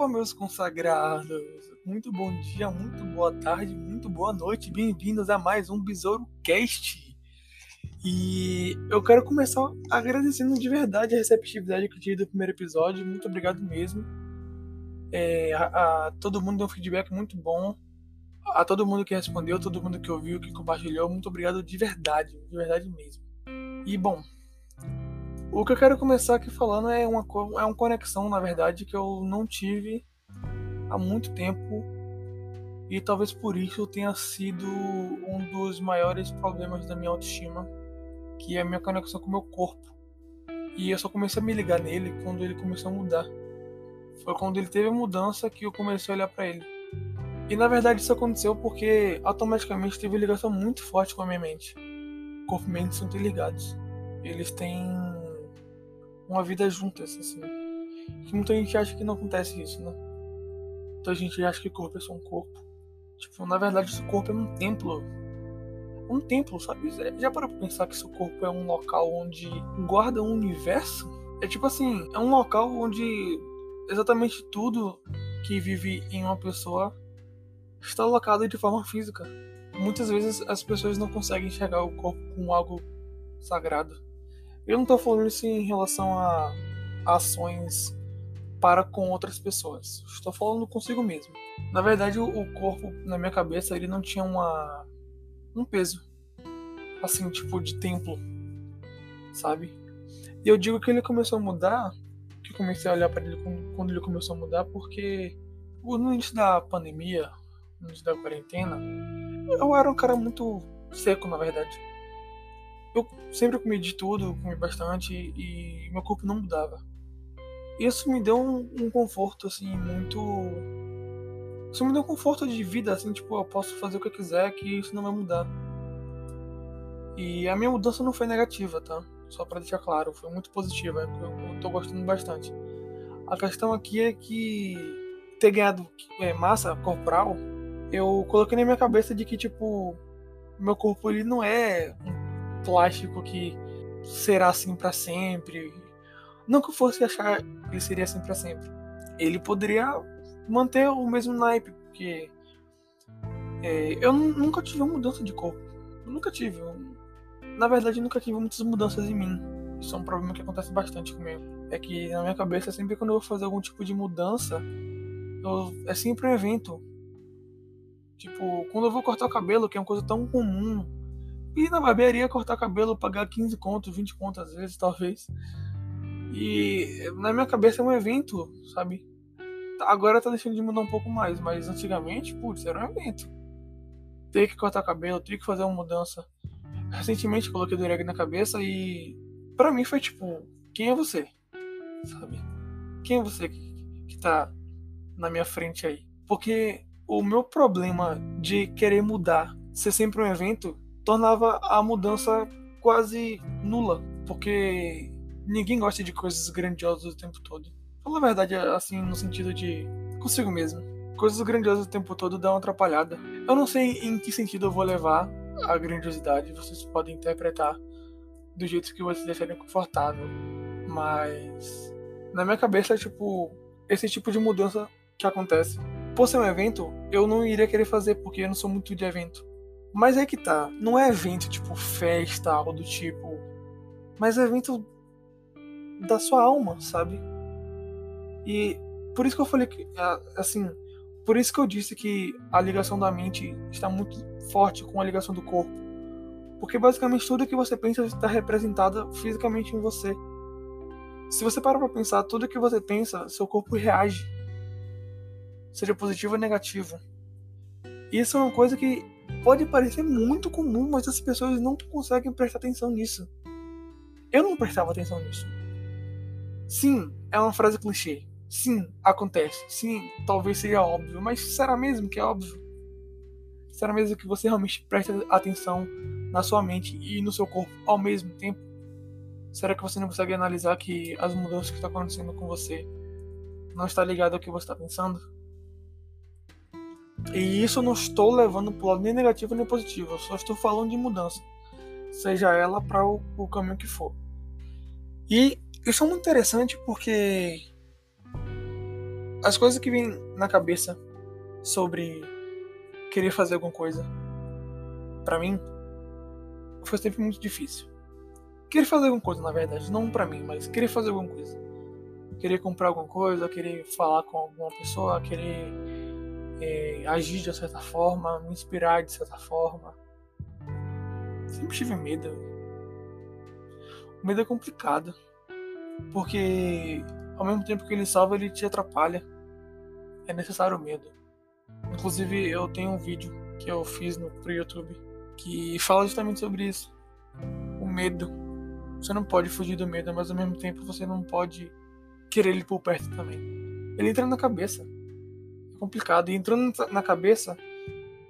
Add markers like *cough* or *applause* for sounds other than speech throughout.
Opa, meus consagrados! Muito bom dia, muito boa tarde, muito boa noite. Bem-vindos a mais um Besouro Cast. E eu quero começar agradecendo de verdade a receptividade que eu tive do primeiro episódio. Muito obrigado mesmo. É, a, a, todo mundo deu um feedback muito bom. A todo mundo que respondeu, todo mundo que ouviu, que compartilhou, muito obrigado de verdade, de verdade mesmo. E bom, o que eu quero começar aqui falando é uma, é uma conexão, na verdade, que eu não tive há muito tempo e talvez por isso tenha sido um dos maiores problemas da minha autoestima, que é a minha conexão com o meu corpo. E eu só comecei a me ligar nele quando ele começou a mudar. Foi quando ele teve a mudança que eu comecei a olhar para ele. E na verdade isso aconteceu porque automaticamente teve ligação muito forte com a minha mente. Corpo e mente são interligados. Eles têm uma vida juntas, assim. Que muita gente acha que não acontece isso, né? Muita gente acha que o corpo é só um corpo. Tipo, na verdade, esse corpo é um templo. Um templo, sabe? Já parou pra pensar que seu corpo é um local onde guarda um universo? É tipo assim, é um local onde exatamente tudo que vive em uma pessoa está alocado de forma física. Muitas vezes as pessoas não conseguem enxergar o corpo como algo sagrado. Eu não estou falando isso em relação a ações para com outras pessoas. Estou falando consigo mesmo. Na verdade, o corpo na minha cabeça ele não tinha uma um peso assim, tipo de templo, sabe? E eu digo que ele começou a mudar, que comecei a olhar para ele quando ele começou a mudar, porque no início da pandemia, no início da quarentena, eu era um cara muito seco, na verdade eu sempre comi de tudo, comi bastante e meu corpo não mudava. Isso me deu um, um, conforto, assim, muito. Isso me deu um conforto de vida, assim, tipo, eu posso fazer o que eu quiser, que isso não vai mudar. E a minha mudança não foi negativa, tá? Só para deixar claro, foi muito positiva, eu, eu tô gostando bastante. A questão aqui é que ter ganhado é, massa corporal, eu coloquei na minha cabeça de que, tipo, meu corpo ele não é um plástico que será assim para sempre. Não que eu fosse achar que ele seria assim para sempre. Ele poderia manter o mesmo naipe, porque é, eu nunca tive uma mudança de corpo. Eu nunca tive. na verdade, nunca tive muitas mudanças em mim. Isso é um problema que acontece bastante comigo. É que na minha cabeça, sempre quando eu vou fazer algum tipo de mudança, eu, é sempre um evento. Tipo, quando eu vou cortar o cabelo, que é uma coisa tão comum e na barbearia cortar cabelo, pagar 15 contos, 20 contos às vezes, talvez. E na minha cabeça é um evento, sabe? Agora tá deixando de mudar um pouco mais, mas antigamente, putz, era um evento. Ter que cortar cabelo, ter que fazer uma mudança. Recentemente coloquei do na cabeça e para mim foi tipo, quem é você? Sabe? Quem é você que, que tá na minha frente aí? Porque o meu problema de querer mudar, ser sempre um evento, tornava a mudança quase nula, porque ninguém gosta de coisas grandiosas o tempo todo. Fala a verdade, assim, no sentido de consigo mesmo. Coisas grandiosas o tempo todo dão uma atrapalhada. Eu não sei em que sentido eu vou levar a grandiosidade, vocês podem interpretar do jeito que vocês acharem confortável. Mas na minha cabeça, tipo, esse tipo de mudança que acontece. Por ser um evento, eu não iria querer fazer porque eu não sou muito de evento. Mas é que tá, não é evento tipo festa, algo do tipo, mas é evento da sua alma, sabe? E por isso que eu falei que, assim, por isso que eu disse que a ligação da mente está muito forte com a ligação do corpo. Porque basicamente tudo que você pensa está representado fisicamente em você. Se você para pensar, tudo que você pensa, seu corpo reage. Seja positivo ou negativo. Isso é uma coisa que pode parecer muito comum, mas as pessoas não conseguem prestar atenção nisso. Eu não prestava atenção nisso. Sim, é uma frase clichê. Sim, acontece. Sim, talvez seja óbvio, mas será mesmo que é óbvio? Será mesmo que você realmente presta atenção na sua mente e no seu corpo ao mesmo tempo? Será que você não consegue analisar que as mudanças que estão acontecendo com você não está ligado ao que você está pensando? E isso eu não estou levando para o lado nem negativo nem positivo, eu só estou falando de mudança, seja ela para o, o caminho que for. E isso é muito interessante porque as coisas que vêm na cabeça sobre querer fazer alguma coisa, para mim, foi sempre muito difícil. Querer fazer alguma coisa, na verdade, não para mim, mas querer fazer alguma coisa. Querer comprar alguma coisa, querer falar com alguma pessoa, querer é, agir de certa forma, me inspirar de certa forma. Sempre tive medo. O medo é complicado. Porque ao mesmo tempo que ele salva, ele te atrapalha. É necessário o medo. Inclusive, eu tenho um vídeo que eu fiz no pro YouTube que fala justamente sobre isso. O medo. Você não pode fugir do medo, mas ao mesmo tempo você não pode querer ele por perto também. Ele entra na cabeça. Complicado. E entrando na cabeça,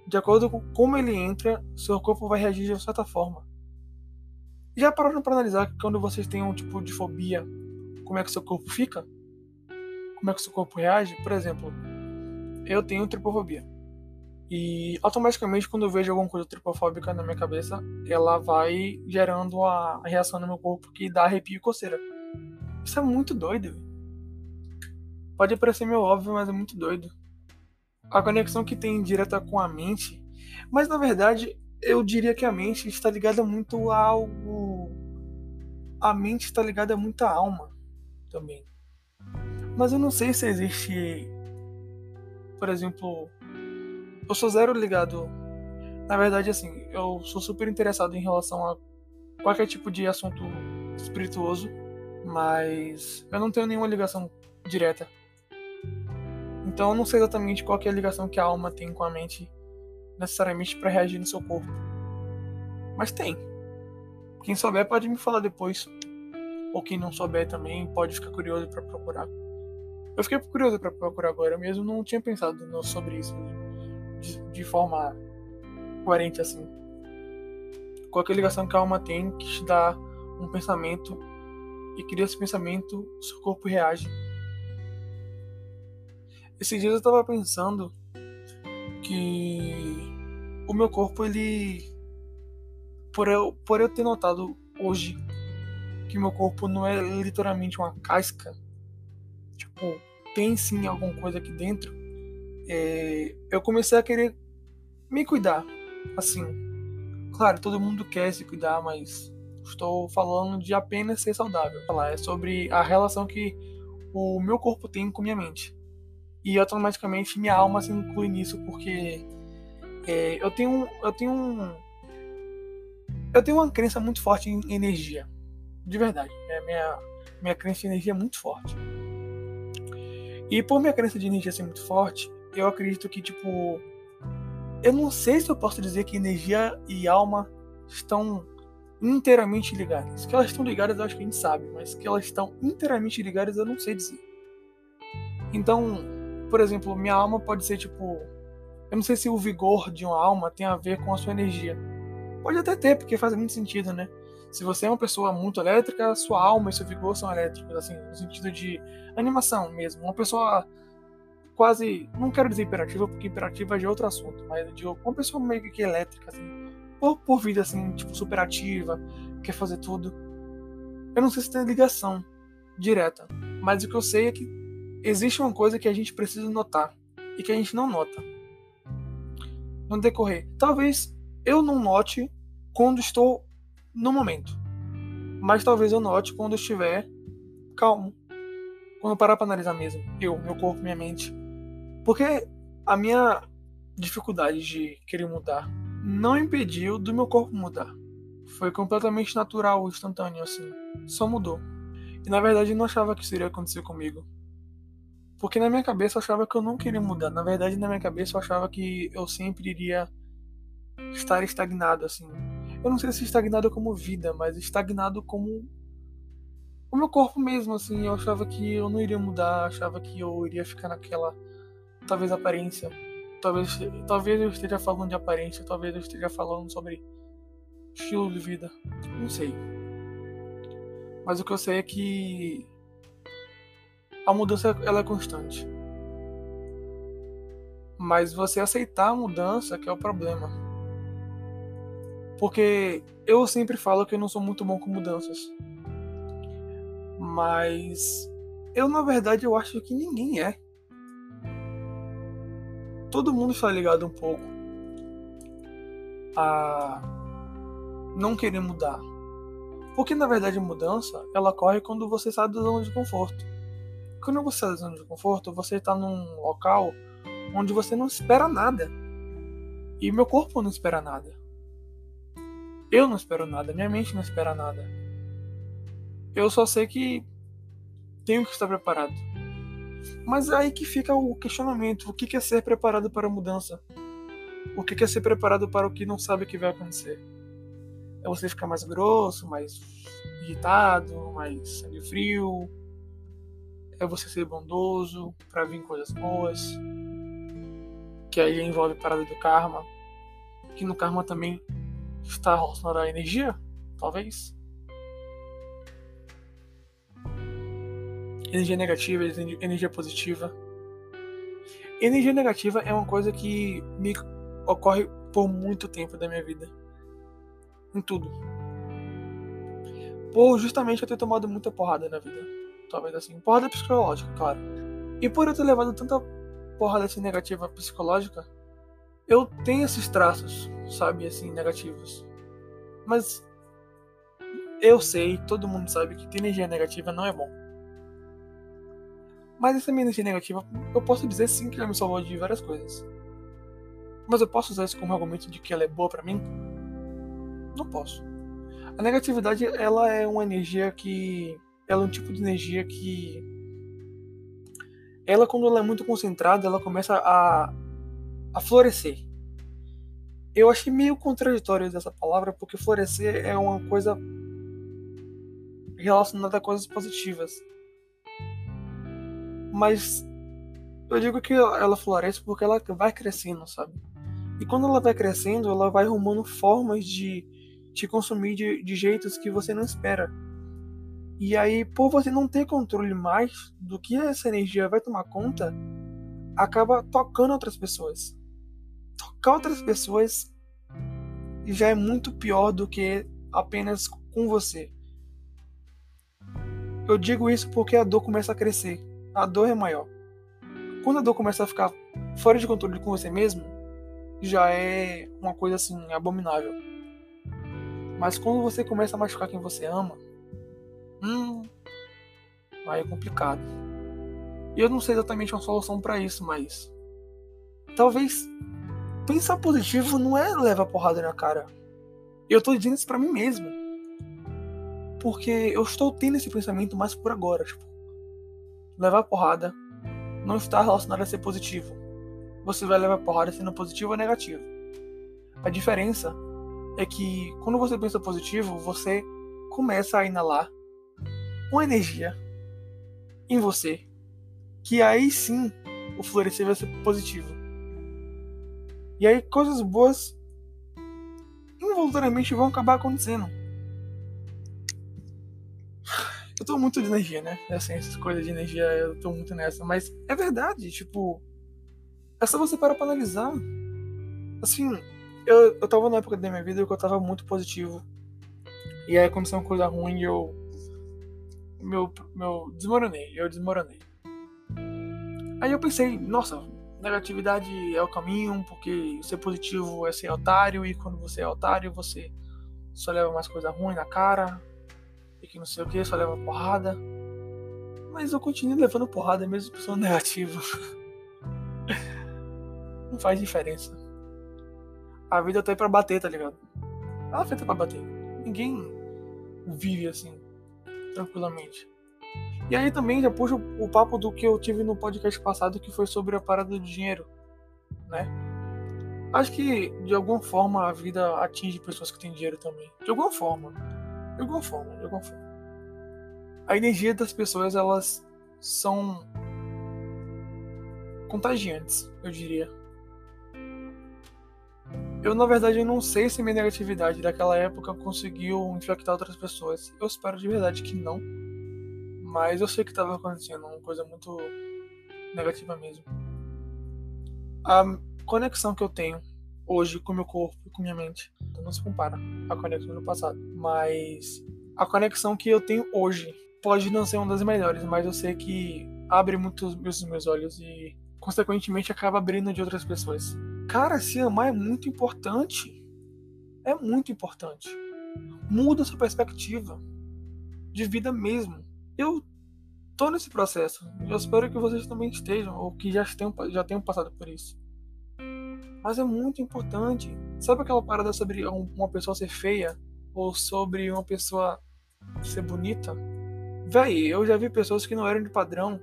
de acordo com como ele entra, seu corpo vai reagir de certa forma. Já pararam para analisar que quando vocês têm um tipo de fobia, como é que seu corpo fica? Como é que seu corpo reage? Por exemplo, eu tenho tripofobia. E automaticamente, quando eu vejo alguma coisa tripofóbica na minha cabeça, ela vai gerando a reação no meu corpo que dá arrepio e coceira. Isso é muito doido. Pode parecer meio óbvio, mas é muito doido. A conexão que tem direta com a mente. Mas na verdade, eu diria que a mente está ligada muito a algo. A mente está ligada muito à alma também. Mas eu não sei se existe por exemplo, eu sou zero ligado. Na verdade, assim, eu sou super interessado em relação a qualquer tipo de assunto espirituoso, mas eu não tenho nenhuma ligação direta. Então eu não sei exatamente qual é a ligação que a alma tem com a mente necessariamente para reagir no seu corpo. Mas tem. Quem souber pode me falar depois. Ou quem não souber também pode ficar curioso para procurar. Eu fiquei curioso para procurar agora mesmo, não tinha pensado sobre isso de, de forma coerente assim. Qual é a ligação que a alma tem que te dá um pensamento e cria esse pensamento, seu corpo reage. Esses dias eu estava pensando que o meu corpo ele por eu, por eu ter notado hoje que meu corpo não é literalmente uma casca tipo, tem sim alguma coisa aqui dentro, é, eu comecei a querer me cuidar. Assim, claro, todo mundo quer se cuidar, mas estou falando de apenas ser saudável. Falar é sobre a relação que o meu corpo tem com minha mente. E automaticamente minha alma se inclui nisso, porque é, eu tenho eu tenho um, eu tenho uma crença muito forte em energia, de verdade. Minha minha, minha crença em energia é muito forte. E por minha crença de energia ser muito forte, eu acredito que, tipo. Eu não sei se eu posso dizer que energia e alma estão inteiramente ligadas. Que elas estão ligadas, eu acho que a gente sabe, mas que elas estão inteiramente ligadas, eu não sei dizer. Então, por exemplo, minha alma pode ser tipo. Eu não sei se o vigor de uma alma tem a ver com a sua energia. Pode até ter, porque faz muito sentido, né? Se você é uma pessoa muito elétrica, sua alma e seu vigor são elétricos, assim, no sentido de animação mesmo. Uma pessoa quase, não quero dizer imperativa, porque imperativa é de outro assunto, mas de uma pessoa meio que elétrica, assim, por, por vida, assim, tipo, superativa, quer fazer tudo. Eu não sei se tem ligação direta, mas o que eu sei é que existe uma coisa que a gente precisa notar e que a gente não nota. No decorrer, talvez eu não note quando estou no momento. Mas talvez eu note quando estiver calmo. Quando parar para analisar mesmo. Eu, meu corpo, minha mente. Porque a minha dificuldade de querer mudar não impediu do meu corpo mudar. Foi completamente natural, instantâneo, assim. Só mudou. E na verdade eu não achava que isso iria acontecer comigo. Porque na minha cabeça eu achava que eu não queria mudar. Na verdade, na minha cabeça eu achava que eu sempre iria estar estagnado, assim eu não sei se estagnado como vida, mas estagnado como o meu corpo mesmo, assim. Eu achava que eu não iria mudar, achava que eu iria ficar naquela, talvez, aparência. Talvez, talvez eu esteja falando de aparência, talvez eu esteja falando sobre estilo de vida. Não sei. Mas o que eu sei é que a mudança ela é constante. Mas você aceitar a mudança que é o problema. Porque eu sempre falo que eu não sou muito bom com mudanças. Mas eu, na verdade, eu acho que ninguém é. todo mundo está ligado um pouco a não querer mudar. Porque na verdade mudança ela ocorre quando você sai da zona de conforto. Quando você sai da zona de conforto, você está num local onde você não espera nada. E meu corpo não espera nada. Eu não espero nada, minha mente não espera nada. Eu só sei que tenho que estar preparado. Mas é aí que fica o questionamento: o que é ser preparado para a mudança? O que é ser preparado para o que não sabe que vai acontecer? É você ficar mais grosso, mais irritado, mais sangue frio? É você ser bondoso para vir coisas boas? Que aí envolve parada do karma. Que no karma também está relacionado à energia, talvez. Energia negativa, energia positiva. Energia negativa é uma coisa que me ocorre por muito tempo da minha vida. Em tudo. Por justamente eu ter tomado muita porrada na vida. Talvez assim. Porrada psicológica, claro. E por eu ter levado tanta porrada assim negativa psicológica, eu tenho esses traços, sabe, assim, negativos. Mas eu sei, todo mundo sabe que ter energia negativa não é bom. Mas essa minha energia negativa, eu posso dizer sim que ela me salvou de várias coisas. Mas eu posso usar isso como argumento de que ela é boa para mim? Não posso. A negatividade, ela é uma energia que. Ela é um tipo de energia que. Ela, quando ela é muito concentrada, ela começa a. a florescer. Eu achei meio contraditório dessa palavra, porque florescer é uma coisa relacionada a coisas positivas. Mas eu digo que ela floresce porque ela vai crescendo, sabe? E quando ela vai crescendo, ela vai arrumando formas de te consumir de, de jeitos que você não espera. E aí, por você não ter controle mais do que essa energia vai tomar conta, acaba tocando outras pessoas. Tocar outras pessoas já é muito pior do que apenas com você. Eu digo isso porque a dor começa a crescer a dor é maior. Quando a dor começa a ficar fora de controle com você mesmo, já é uma coisa assim abominável. Mas quando você começa a machucar quem você ama, hum, aí é complicado. E eu não sei exatamente uma solução para isso, mas talvez pensar positivo não é levar porrada na cara. Eu tô dizendo isso para mim mesmo. Porque eu estou tendo esse pensamento mais por agora, tipo, levar porrada não está relacionado a ser positivo. Você vai levar porrada sendo positivo ou negativo. A diferença é que quando você pensa positivo, você começa a inalar uma energia em você, que aí sim o florescer vai ser positivo. E aí coisas boas involuntariamente vão acabar acontecendo. Eu tô muito de energia, né? Assim, essas coisas de energia, eu tô muito nessa. Mas é verdade, tipo. É só você parar pra analisar. Assim, eu, eu tava na época da minha vida que eu tava muito positivo. E aí aconteceu uma coisa ruim e eu. Meu, meu. Desmoronei, eu desmoronei. Aí eu pensei, nossa, negatividade é o caminho, porque ser positivo é ser otário, e quando você é otário, você só leva mais coisa ruim na cara, e que não sei o que, só leva porrada. Mas eu continuo levando porrada mesmo pessoa negativa. *laughs* não faz diferença. A vida tá aí pra bater, tá ligado? Ela é feita pra bater. Ninguém vive assim, tranquilamente. E aí também já puxo o papo do que eu tive no podcast passado, que foi sobre a parada do dinheiro, né? Acho que de alguma forma a vida atinge pessoas que têm dinheiro também. De alguma forma. De alguma forma, de alguma forma. A energia das pessoas, elas são contagiantes, eu diria. Eu, na verdade, não sei se minha negatividade daquela época conseguiu infectar outras pessoas. Eu espero de verdade que não. Mas eu sei que estava acontecendo uma coisa muito negativa mesmo. A conexão que eu tenho hoje com meu corpo e com minha mente não se compara à conexão do passado. Mas a conexão que eu tenho hoje pode não ser uma das melhores, mas eu sei que abre muito os meus olhos e consequentemente acaba abrindo de outras pessoas. Cara, se amar é muito importante. É muito importante. Muda sua perspectiva de vida mesmo. Eu tô nesse processo. Eu espero que vocês também estejam, ou que já tenham, já tenham passado por isso. Mas é muito importante. Sabe aquela parada sobre uma pessoa ser feia? Ou sobre uma pessoa ser bonita? Véi, eu já vi pessoas que não eram de padrão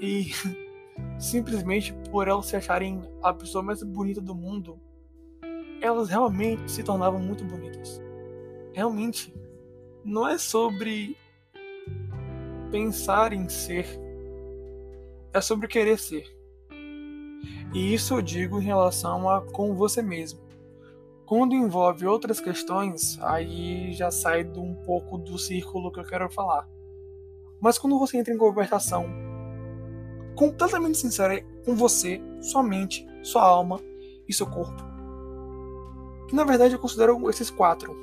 e *laughs* simplesmente por elas se acharem a pessoa mais bonita do mundo, elas realmente se tornavam muito bonitas. Realmente, não é sobre pensar em ser, é sobre querer ser. E isso eu digo em relação a com você mesmo. Quando envolve outras questões, aí já sai um pouco do círculo que eu quero falar. Mas quando você entra em conversação completamente sincera com você, sua mente, sua alma e seu corpo, que na verdade eu considero esses quatro,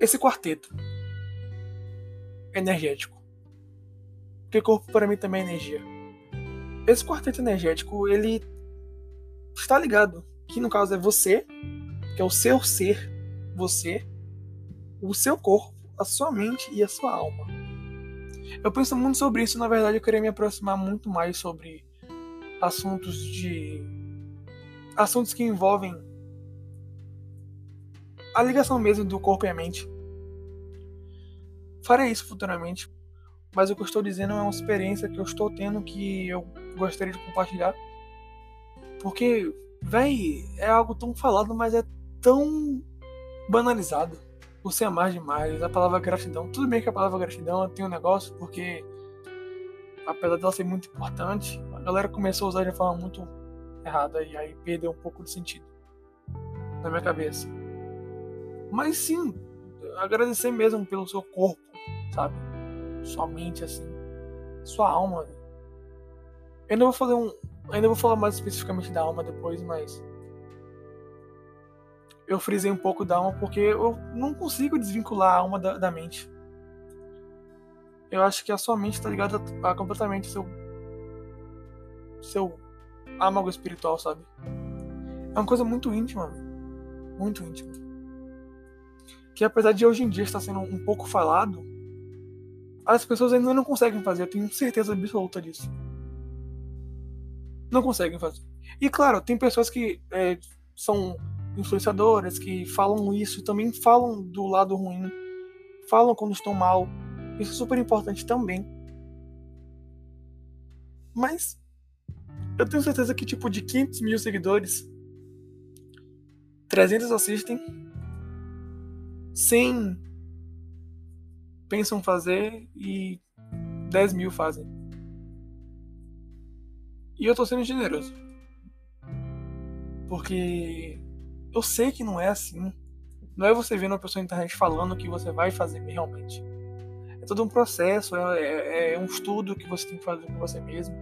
esse quarteto energético. Porque corpo para mim também é energia. Esse quarteto energético, ele está ligado, que no caso é você, que é o seu ser, você, o seu corpo, a sua mente e a sua alma. Eu penso muito sobre isso, na verdade eu queria me aproximar muito mais sobre assuntos de assuntos que envolvem a ligação mesmo do corpo e a mente. Farei isso futuramente, mas o que eu estou dizendo é uma experiência que eu estou tendo que eu gostaria de compartilhar. Porque, véi, é algo tão falado, mas é tão banalizado. Você amar demais, a palavra gratidão. Tudo bem que a palavra gratidão tem um negócio, porque apesar dela ser muito importante, a galera começou a usar de forma muito errada e aí perdeu um pouco de sentido na minha cabeça. Mas sim, agradecer mesmo pelo seu corpo, sabe? Sua mente, assim, sua alma. Eu ainda vou fazer um. Ainda vou falar mais especificamente da alma depois, mas. Eu frisei um pouco da alma porque eu não consigo desvincular a alma da, da mente. Eu acho que a sua mente está ligada a, a completamente seu. seu âmago espiritual, sabe? É uma coisa muito íntima, muito íntima. Que apesar de hoje em dia estar sendo um pouco falado, as pessoas ainda não conseguem fazer, eu tenho certeza absoluta disso. Não conseguem fazer. E claro, tem pessoas que é, são influenciadoras, que falam isso, também falam do lado ruim, falam quando estão mal. Isso é super importante também. Mas eu tenho certeza que, tipo, de 500 mil seguidores, 300 assistem, 100 pensam fazer e 10 mil fazem. E eu tô sendo generoso. Porque eu sei que não é assim. Não é você vendo uma pessoa na internet falando que você vai fazer realmente. É todo um processo, é, é, é um estudo que você tem que fazer com você mesmo.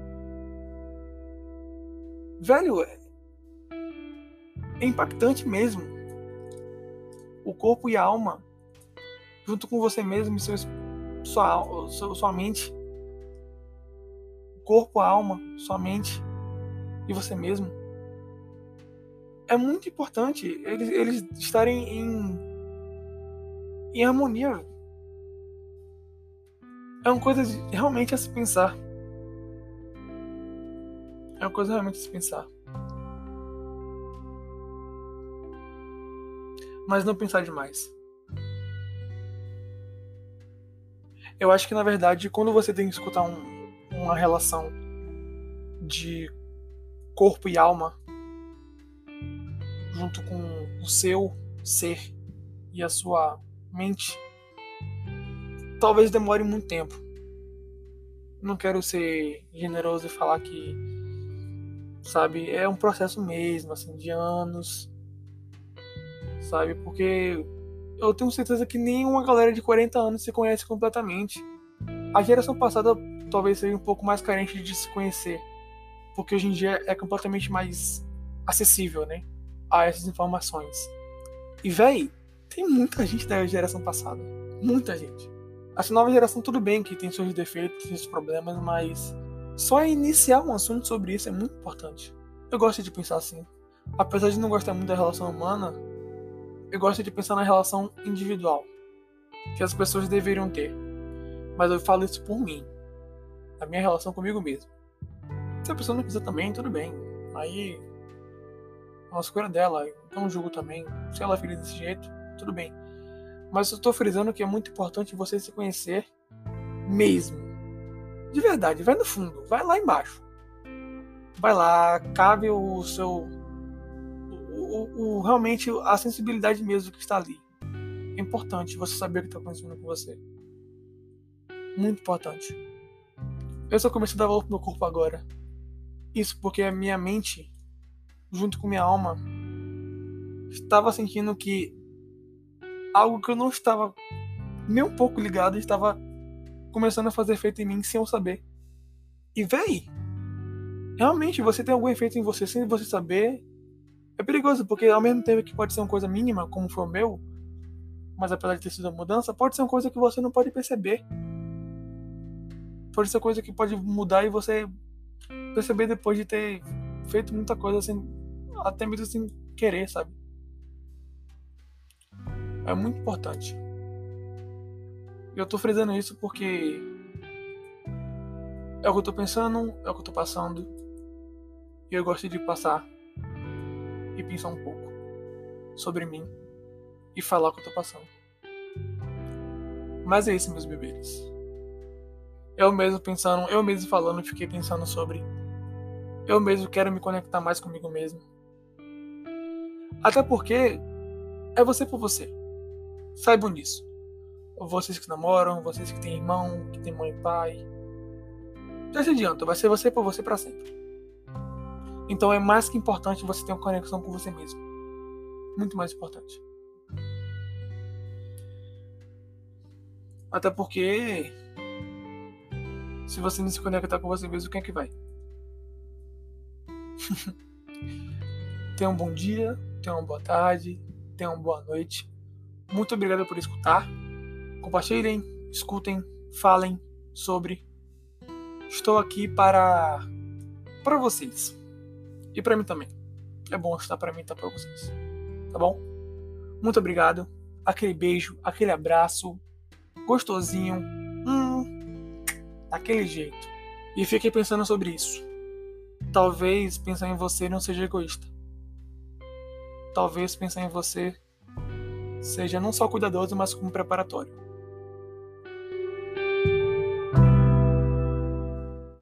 Velho, é, é impactante mesmo. O corpo e a alma junto com você mesmo e seu, sua, sua, sua mente, o corpo, a alma, sua mente e você mesmo. É muito importante eles, eles estarem em, em harmonia. É uma coisa de, realmente a se pensar. É uma coisa realmente a se pensar. Mas não pensar demais. Eu acho que na verdade, quando você tem que escutar um, uma relação de corpo e alma junto com o seu ser e a sua mente, talvez demore muito tempo. Não quero ser generoso e falar que, sabe, é um processo mesmo, assim, de anos, sabe, porque eu tenho certeza que nenhuma galera de 40 anos se conhece completamente. A geração passada talvez seja um pouco mais carente de se conhecer, porque hoje em dia é completamente mais acessível, né, a essas informações. E véi, tem muita gente da geração passada, muita gente. Essa nova geração tudo bem que tem seus defeitos, seus problemas, mas só iniciar um assunto sobre isso é muito importante. Eu gosto de pensar assim. Apesar de não gostar muito da relação humana, eu gosto de pensar na relação individual que as pessoas deveriam ter. Mas eu falo isso por mim, a minha relação comigo mesmo. Se a pessoa não quiser também, tudo bem. Aí uma escolha dela, não julgo também. Se ela fica desse jeito, tudo bem. Mas eu estou frisando que é muito importante você se conhecer mesmo. De verdade, vai no fundo, vai lá embaixo. Vai lá, cabe o seu. O, o, o realmente a sensibilidade mesmo que está ali. É importante você saber o que está acontecendo com você. Muito importante. Eu só comecei a dar valor pro meu corpo agora. Isso porque a minha mente, junto com minha alma, estava sentindo que algo que eu não estava nem um pouco ligado estava começando a fazer efeito em mim sem eu saber. E véi, realmente você tem algum efeito em você sem você saber. É perigoso, porque ao mesmo tempo que pode ser uma coisa mínima, como foi o meu, mas apesar de ter sido uma mudança, pode ser uma coisa que você não pode perceber. Pode ser coisa que pode mudar e você perceber depois de ter feito muita coisa assim, até mesmo sem querer, sabe? É muito importante. Eu tô frisando isso porque é o que eu tô pensando, é o que eu tô passando. E eu gosto de passar e pensar um pouco sobre mim e falar o que eu tô passando. Mas é isso, meus bebês. Eu mesmo pensando, eu mesmo falando, fiquei pensando sobre. Eu mesmo quero me conectar mais comigo mesmo. Até porque é você por você. Saibam disso. Vocês que namoram, vocês que têm irmão, que têm mãe e pai. Já se adianta, vai ser você por você para sempre. Então é mais que importante você ter uma conexão com você mesmo. Muito mais importante. Até porque se você não se conectar com você mesmo, quem é que vai? *laughs* tenha um bom dia, tenha uma boa tarde, tenha uma boa noite. Muito obrigado por escutar. Compartilhem, escutem, falem sobre. Estou aqui para para vocês e para mim também. É bom estar para mim e estar para vocês. Tá bom? Muito obrigado. Aquele beijo, aquele abraço gostosinho, hum, daquele jeito. E fiquei pensando sobre isso. Talvez pensar em você não seja egoísta. Talvez pensar em você seja não só cuidadoso, mas como preparatório.